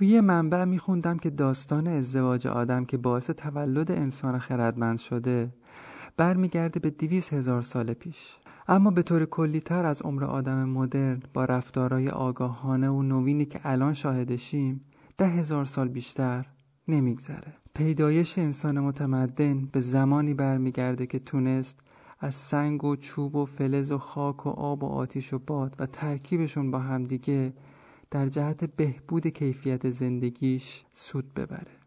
توی منبع میخوندم که داستان ازدواج آدم که باعث تولد انسان خردمند شده برمیگرده به دیویس هزار سال پیش. اما به طور کلیتر از عمر آدم مدرن با رفتارهای آگاهانه و نوینی که الان شاهدشیم ده هزار سال بیشتر نمیگذره. پیدایش انسان متمدن به زمانی برمیگرده که تونست از سنگ و چوب و فلز و خاک و آب و آتیش و باد و ترکیبشون با همدیگه در جهت بهبود کیفیت زندگیش سود ببره.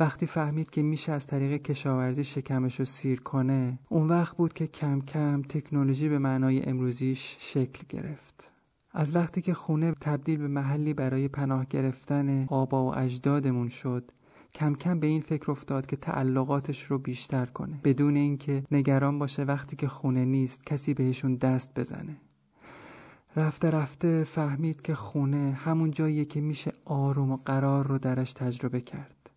وقتی فهمید که میشه از طریق کشاورزی شکمش رو سیر کنه اون وقت بود که کم کم تکنولوژی به معنای امروزیش شکل گرفت. از وقتی که خونه تبدیل به محلی برای پناه گرفتن آبا و اجدادمون شد کم کم به این فکر افتاد که تعلقاتش رو بیشتر کنه بدون اینکه نگران باشه وقتی که خونه نیست کسی بهشون دست بزنه. رفته رفته فهمید که خونه همون جاییه که میشه آروم و قرار رو درش تجربه کرد.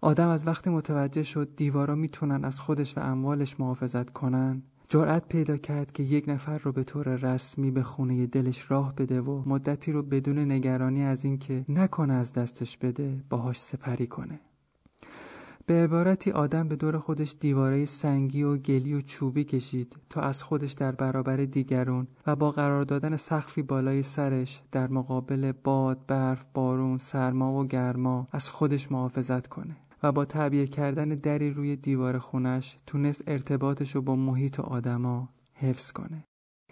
آدم از وقتی متوجه شد دیوارا می‌تونن از خودش و اموالش محافظت کنن جرأت پیدا کرد که یک نفر رو به طور رسمی به خونه دلش راه بده و مدتی رو بدون نگرانی از اینکه نکنه از دستش بده باهاش سپری کنه. به عبارتی آدم به دور خودش دیواره سنگی و گلی و چوبی کشید تا از خودش در برابر دیگرون و با قرار دادن سقفی بالای سرش در مقابل باد، برف، بارون، سرما و گرما از خودش محافظت کنه. و با تعبیه کردن دری روی دیوار خونش تونست ارتباطش رو با محیط و آدما حفظ کنه.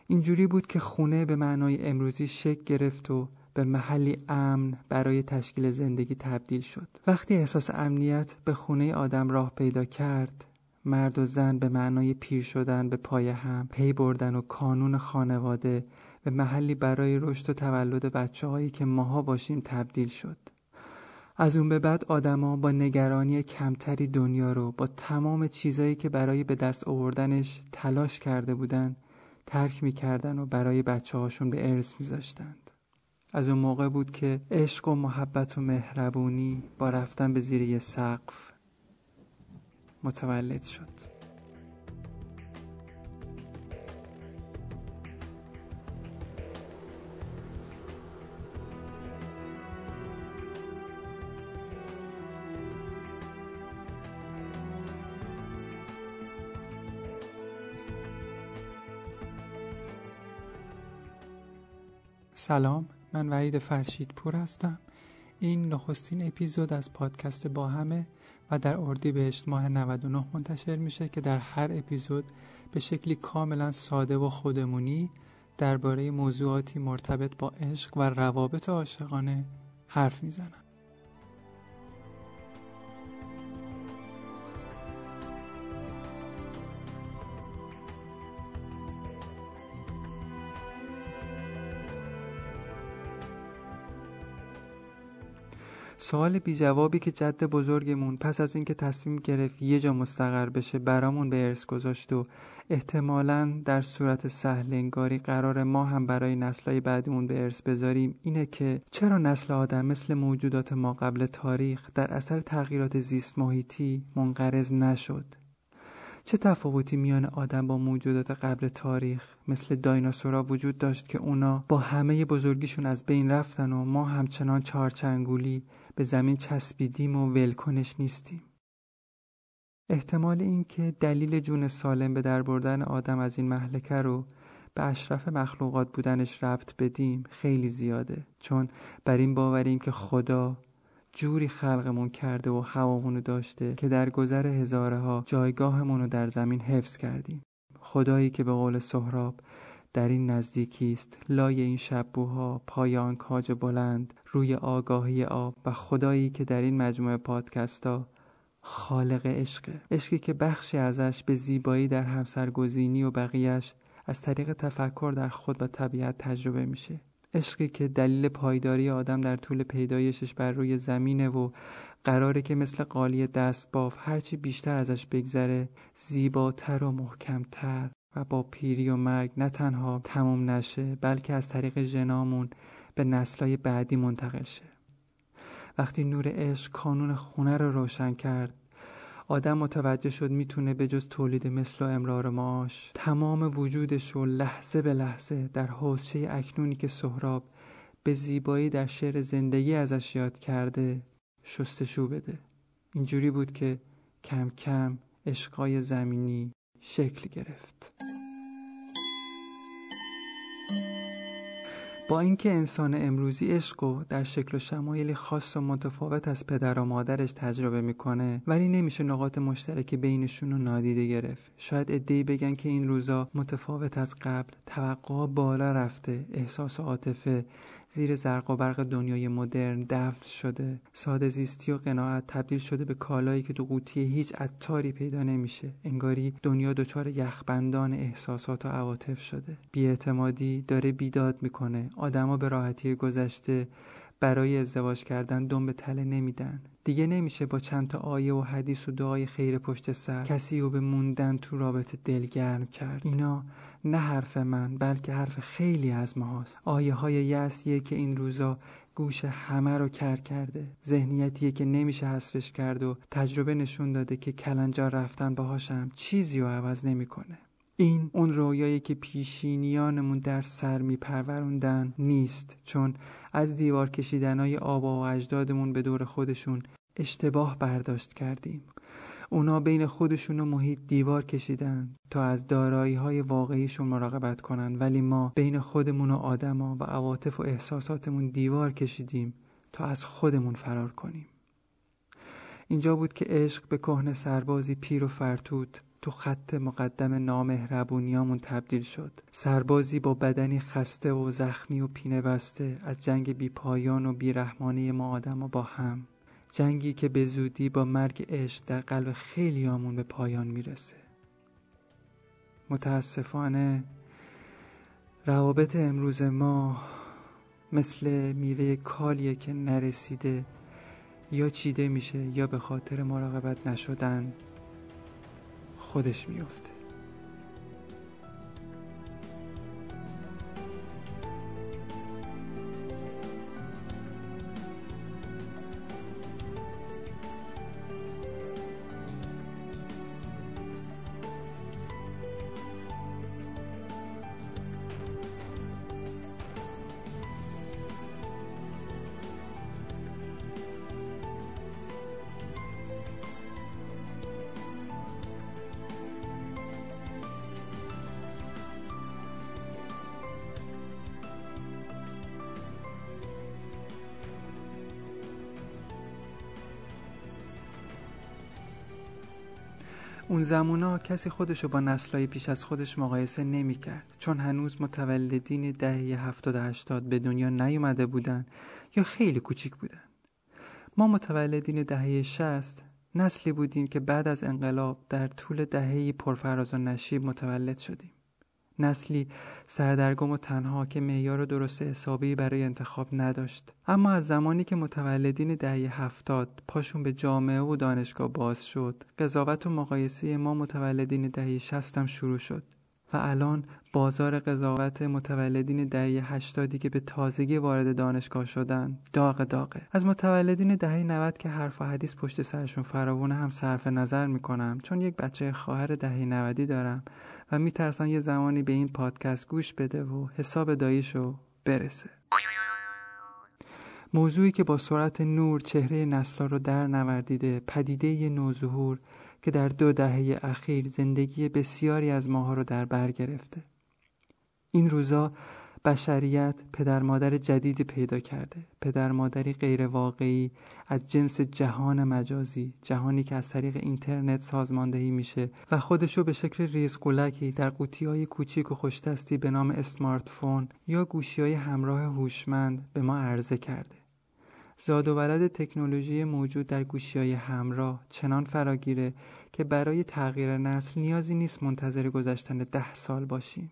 اینجوری بود که خونه به معنای امروزی شک گرفت و به محلی امن برای تشکیل زندگی تبدیل شد. وقتی احساس امنیت به خونه آدم راه پیدا کرد، مرد و زن به معنای پیر شدن به پای هم، پی بردن و کانون خانواده به محلی برای رشد و تولد بچه هایی که ماها باشیم تبدیل شد. از اون به بعد آدما با نگرانی کمتری دنیا رو با تمام چیزایی که برای به دست آوردنش تلاش کرده بودن ترک می‌کردن و برای بچه هاشون به ارث میذاشتند. از اون موقع بود که عشق و محبت و مهربونی با رفتن به زیر یه سقف متولد شد. سلام من وحید فرشید پور هستم. این نخستین اپیزود از پادکست با همه و در بهشت ماه 99 منتشر میشه که در هر اپیزود به شکلی کاملا ساده و خودمونی درباره موضوعاتی مرتبط با عشق و روابط عاشقانه حرف می‌زنم. سوال بی جوابی که جد بزرگمون پس از اینکه تصمیم گرفت یه جا مستقر بشه برامون به ارث گذاشت و احتمالا در صورت سهل انگاری قرار ما هم برای نسلهای بعدمون به ارث بذاریم اینه که چرا نسل آدم مثل موجودات ما قبل تاریخ در اثر تغییرات زیست محیطی منقرض نشد؟ چه تفاوتی میان آدم با موجودات قبل تاریخ مثل دایناسورا وجود داشت که اونا با همه بزرگیشون از بین رفتن و ما همچنان چهارچنگولی به زمین چسبیدیم و ولکنش نیستیم. احتمال اینکه دلیل جون سالم به در بردن آدم از این محلکه رو به اشرف مخلوقات بودنش ربط بدیم خیلی زیاده چون بر این باوریم که خدا جوری خلقمون کرده و هوامونو داشته که در گذر هزاره ها جایگاهمون رو در زمین حفظ کردیم. خدایی که به قول سهراب در این نزدیکی است. لای این شبوها پای آن کاج بلند روی آگاهی آب و خدایی که در این مجموعه پادکستا خالق عشقه عشقی که بخشی ازش به زیبایی در همسرگزینی و بقیهش از طریق تفکر در خود و طبیعت تجربه میشه. عشقی که دلیل پایداری آدم در طول پیدایشش بر روی زمینه و قراره که مثل قالی دست باف هرچی بیشتر ازش بگذره زیباتر و محکمتر. و با پیری و مرگ نه تنها تموم نشه بلکه از طریق جنامون به نسلای بعدی منتقل شه. وقتی نور عشق کانون خونه رو روشن کرد آدم متوجه شد می‌تونه به جز تولید مثل و امرار معاش تمام وجودش رو لحظه به لحظه در حوزچه اکنونی که سهراب به زیبایی در شعر زندگی ازش یاد کرده شستشو بده. اینجوری بود که کم کم عشقای زمینی شکل گرفت. با اینکه انسان امروزی عشق و در شکل و شمایلی خاص و متفاوت از پدر و مادرش تجربه می‌کنه ولی نمیشه نقاط مشترک بینشون رو نادیده گرفت. شاید ادهی بگن که این روزا متفاوت از قبل توقع بالا رفته احساس و عاطفه زیر زرق و برق دنیای مدرن دفن شده. ساده زیستی و قناعت تبدیل شده به کالایی که تو قوطی هیچ عطاری پیدا نمیشه. انگاری دنیا دچار یخبندان احساسات و عواطف شده. بیاعتمادی داره بیداد می‌کنه. آدما به راحتی گذشته برای ازدواج کردن دم به تله نمیدن. دیگه نمیشه با چند تا آیه و حدیث و دعای خیر پشت سر کسی رو به موندن تو رابطه دلگرم کرد. اینا نه حرف من بلکه حرف خیلی از ماهاست آیه های یسیه که این روزا گوش همه رو کر کرده. ذهنیتیه که نمیشه حذفش کرد و تجربه نشون داده که کلنجار رفتن باهاشم چیزی رو عوض نمی‌کنه. این اون رویایی که پیشینیانمون در سر میپروروندن نیست چون از دیوار کشیدنهای آبا و اجدادمون به دور خودشون اشتباه برداشت کردیم. اونا بین خودشون و محیط دیوار کشیدن تا از دارایی های واقعیشون مراقبت کنن. ولی ما بین خودمون و آدما و عواطف و احساساتمون دیوار کشیدیم تا از خودمون فرار کنیم. اینجا بود که عشق به کهنه سربازی پیر و فرتوت تو خط مقدم نامهربونیامون تبدیل شد. سربازی با بدنی خسته و زخمی و پینه بسته از جنگ بی پایان و بیرحمانه ما آدم و با هم. جنگی که به زودی با مرگ عشق در قلب خیلیامون به پایان می‌رسه. متاسفانه روابط امروز ما مثل میوه کالیه که نرسیده یا چیده میشه یا به خاطر مراقبت نشدن خودش میفته اون زمونا کسی خودشو با نسلای پیش از خودش مقایسه نمی کرد چون هنوز متولدین دهه هفتاد هشتاد به دنیا نیومده بودن یا خیلی کوچیک بودن. ما متولدین دهه شست نسلی بودیم که بعد از انقلاب در طول دهه پرفراز و نشیب متولد شدیم. نسلی سردرگم و تنها که معیار درست حسابی برای انتخاب نداشت. اما از زمانی که متولدین دهه هفتاد پاشون به جامعه و دانشگاه باز شد قضاوت و مقایسه ما متولدین دهه شستم شروع شد. و الان بازار قضاوت متولدین دهه هشتادی که به تازگی وارد دانشگاه شدن داغ داغه. از متولدین دهه 90 که حرف و حدیث پشت سرشون فراوونه هم صرف نظر می‌کنم چون یک بچه خواهر دهه 90 دارم و میترسم یه زمانی به این پادکست گوش بده و حساب داییشو برسه. موضوعی که با سرعت نور چهره نسلا رو در نوردیده پدیده نوظهور که در دو دهه اخیر زندگی بسیاری از ماها رو در بر گرفته. این روزا بشریت پدر مادر جدیدی پیدا کرده. پدر مادری غیر واقعی از جنس جهان مجازی جهانی که از طریق اینترنت سازماندهی میشه و خودشو به شکل ریزقلکی در قوطی های کوچیک و خوشدستی به نام اسمارت فون یا گوشی های همراه هوشمند به ما عرضه کرده. زاد و ولد تکنولوژی موجود در گوشی های همراه چنان فراگیره که برای تغییر نسل نیازی نیست منتظر گذشتن ده سال باشیم.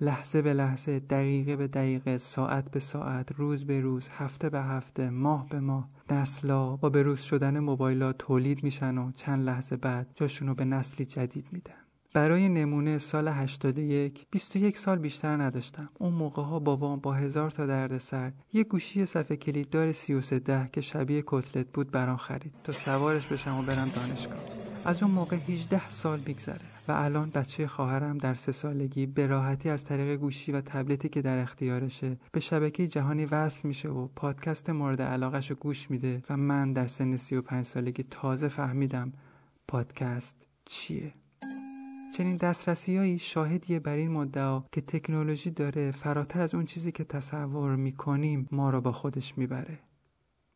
لحظه به لحظه دقیقه به دقیقه ساعت به ساعت روز به روز هفته به هفته ماه به ماه نسلا با بروز شدن موبایلات تولید میشن و چند لحظه بعد جاشونو به نسلی جدید میدن. برای نمونه سال 81 21 سال بیشتر نداشتم. اون موقع ها بابام با هزار تا درد سر یه گوشی صفحه کلیددار 3310 که شبیه کتلت بود برام خرید. تا سوارش بشم و برم دانشگاه. از اون موقع 18 سال میگذره و الان بچه خواهرم در سه سالگی به راحتی از طریق گوشی و تبلتی که در اختیارشه به شبکه جهانی وصل میشه و پادکست مورد علاقش رو گوش میده و من در سن 35 سالگی تازه فهمیدم پادکست چیه. چنین دسترسیهایی شاهدیه بر این مدعا که تکنولوژی داره فراتر از اون چیزی که تصور می‌کنیم ما رو با خودش می‌بره.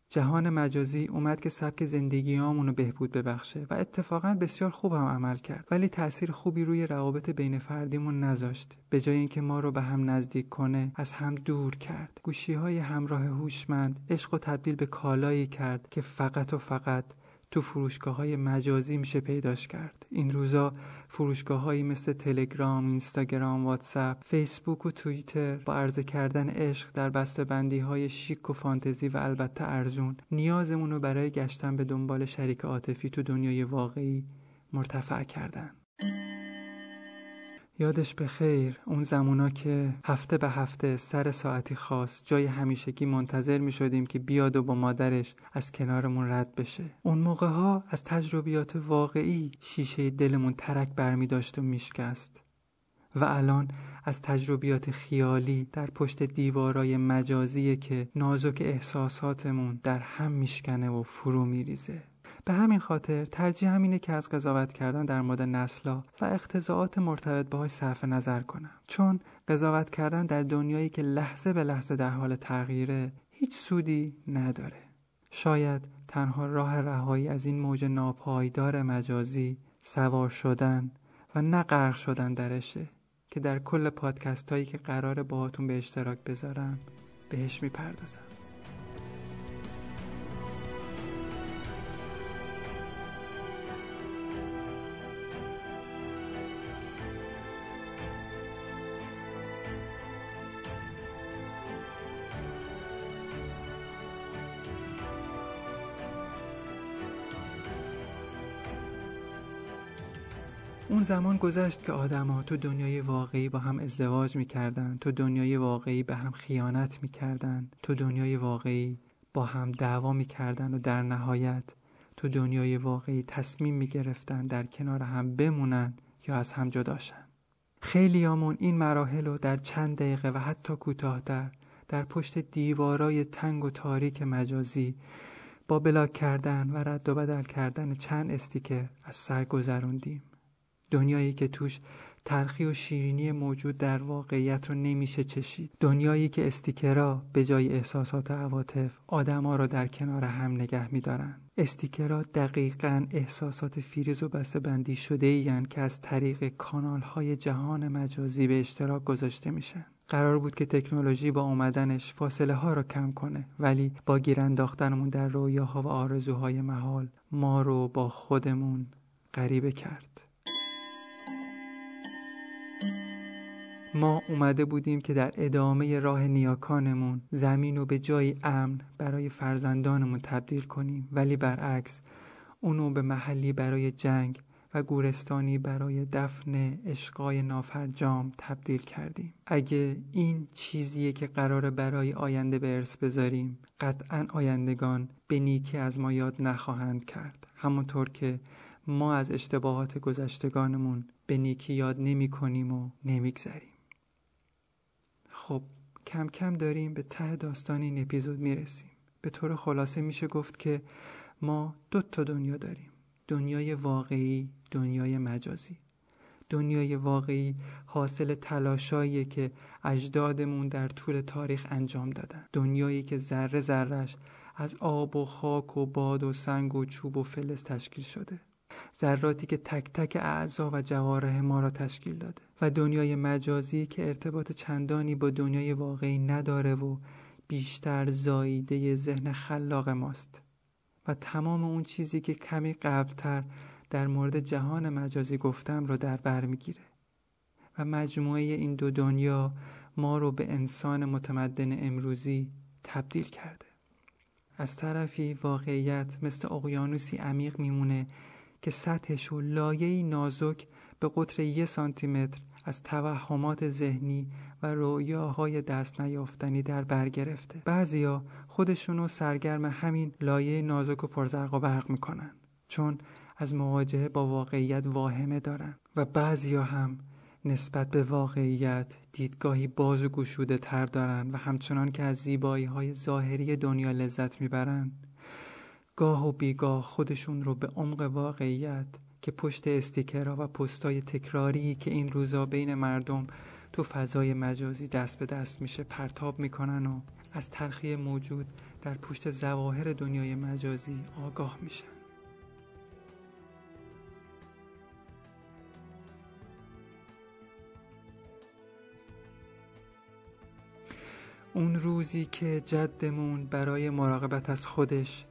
جهان مجازی اومد که سبک زندگی رو بهبود ببخشه و اتفاقا بسیار خوب هم عمل کرد ولی تاثیر خوبی روی روابط بین فردیمون نذاشت به جای اینکه ما رو به هم نزدیک کنه از هم دور کرد. گوشی های همراه هوشمند عشق و تبدیل به کالایی کرد که فقط و فقط تو فروشگاه های مجازی میشه پیداش کرد. این روزا فروشگاه هایی مثل تلگرام، اینستاگرام، واتساپ، فیسبوک و توییتر با عرضه کردن عشق در بسته بندی های شیک و فانتزی و البته ارزون نیازمون رو برای گشتن به دنبال شریک عاطفی تو دنیای واقعی مرتفع کردن. یادش به خیر اون زمونا که هفته به هفته سر ساعتی خاص جای همیشگی منتظر می شدیم که بیاد و با مادرش از کنارمون رد بشه. اون موقع ها از تجربیات واقعی شیشه دلمون ترک برمی داشت و میشکست. و الان از تجربیات خیالی در پشت دیوارای مجازی که نازک احساساتمون در هم میشکنه و فرو میریزه. به همین خاطر ترجیح همینه که از قضاوت کردن در مورد نسلا و اقتضاعات مرتبط باهاش صرف نظر کنم. چون قضاوت کردن در دنیایی که لحظه به لحظه در حال تغییره هیچ سودی نداره. شاید تنها راه رهایی از این موج ناپایدار مجازی سوار شدن و نه غرق شدن درشه که در کل پادکست هایی که قرار باهاتون به اشتراک بذارم بهش می‌پردازم. اون زمان گذشت که آدما تو دنیای واقعی با هم ازدواج می‌کردن تو دنیای واقعی به هم خیانت می‌کردن تو دنیای واقعی با هم دعوا می‌کردن و در نهایت تو دنیای واقعی تصمیم می‌گرفتن در کنار هم بمونن یا از هم جداشن خیلیامون این مراحل رو در چند دقیقه و حتی کوتاهتر در پشت دیوارای تنگ و تاریک مجازی با بلاک کردن و رد و بدل کردن چند استیکر از سر گذروندیم. دنیایی که توش تلخی و شیرینی موجود در واقعیت رو نمیشه چشید. دنیایی که استیکرها به جای احساسات و عواطف آدما رو در کنار هم نگه میدارن. استیکرها دقیقا احساسات فیریز و بسته بندی شده این که از طریق کانال های جهان مجازی به اشتراک گذاشته میشن. قرار بود که تکنولوژی با اومدنش فاصله ها رو کم کنه ولی با گیر انداختنمون در رویاها و آرزوهای محال ما رو با خودمون غریبه کرد. ما اومده بودیم که در ادامه راه نیاکانمون زمین رو به جای امن برای فرزندانمون تبدیل کنیم. ولی برعکس اونو به محلی برای جنگ و گورستانی برای دفن اشقای نافرجام تبدیل کردیم. اگه این چیزیه که قرار برای آینده به ارث بذاریم قطعا آیندگان به نیکی از ما یاد نخواهند کرد. همونطور که ما از اشتباهات گذشتگانمون به نیکی یاد نمی کنیم و نمیگذریم خب کم کم داریم به ته داستان این اپیزود می‌رسیم. به طور خلاصه میشه گفت که ما دو تا دنیا داریم. دنیای واقعی دنیای مجازی. دنیای واقعی حاصل تلاشایی که اجدادمون در طول تاریخ انجام دادن. دنیایی که ذره ذرش از آب و خاک و باد و سنگ و چوب و فلز تشکیل شده. ذراتی که تک تک اعضا و جواره ما را تشکیل داده و دنیای مجازی که ارتباط چندانی با دنیای واقعی نداره و بیشتر زاییده ذهن خلاق ماست. و تمام اون چیزی که کمی قبلتر در مورد جهان مجازی گفتم رو در بر می‌گیره. و مجموعه این دو دنیا ما رو به انسان متمدن امروزی تبدیل کرده. از طرفی واقعیت مثل اقیانوسی عمیق میمونه که سطحش و لایه‌ای نازک به قطر یه سانتیمتر از توهمات ذهنی و رویاهای دست نیافتنی در بر گرفته بعضیا خودشونو سرگرم همین لایه نازک و پرزرق و برق می‌کنن چون از مواجهه با واقعیت واهمه دارن. و بعضیا هم نسبت به واقعیت دیدگاهی باز و گشوده تر دارن و همچنان که از زیبایی های ظاهری دنیا لذت می‌برن. گاه و بیگاه خودشون رو به عمق واقعیت که پشت استیکرها و پستای تکراری که این روزا بین مردم تو فضای مجازی دست به دست میشه پرتاب می‌کنن و از تلخی موجود در پشت زواهر دنیای مجازی آگاه میشن. اون روزی که جدمون برای مراقبت از خودش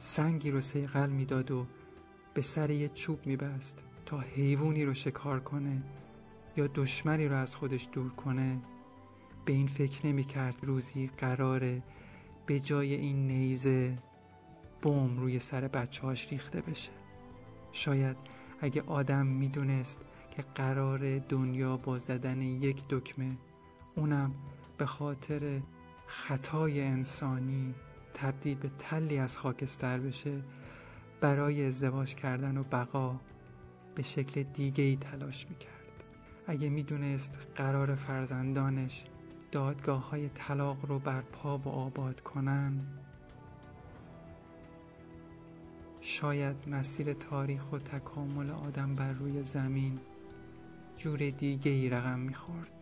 سنگی رو سیقل می‌داد و به سر یه چوب میبست تا حیوانی رو شکار کنه یا دشمنی رو از خودش دور کنه. به این فکر نمی کرد روزی قراره به جای این نیزه بوم روی سر بچه هاش ریخته بشه. شاید اگه آدم می‌دونست که قرار دنیا با زدن یک دکمه اونم به خاطر خطای انسانی تبدیل به تلی از خاکستر بشه برای ازدواج کردن و بقا به شکل دیگه ای تلاش می‌کرد. اگه می‌دونست قرار فرزندانش دادگاه های طلاق رو بر پا و آباد کنن شاید مسیر تاریخ و تکامل آدم بر روی زمین جور دیگه ای رقم می‌خورد.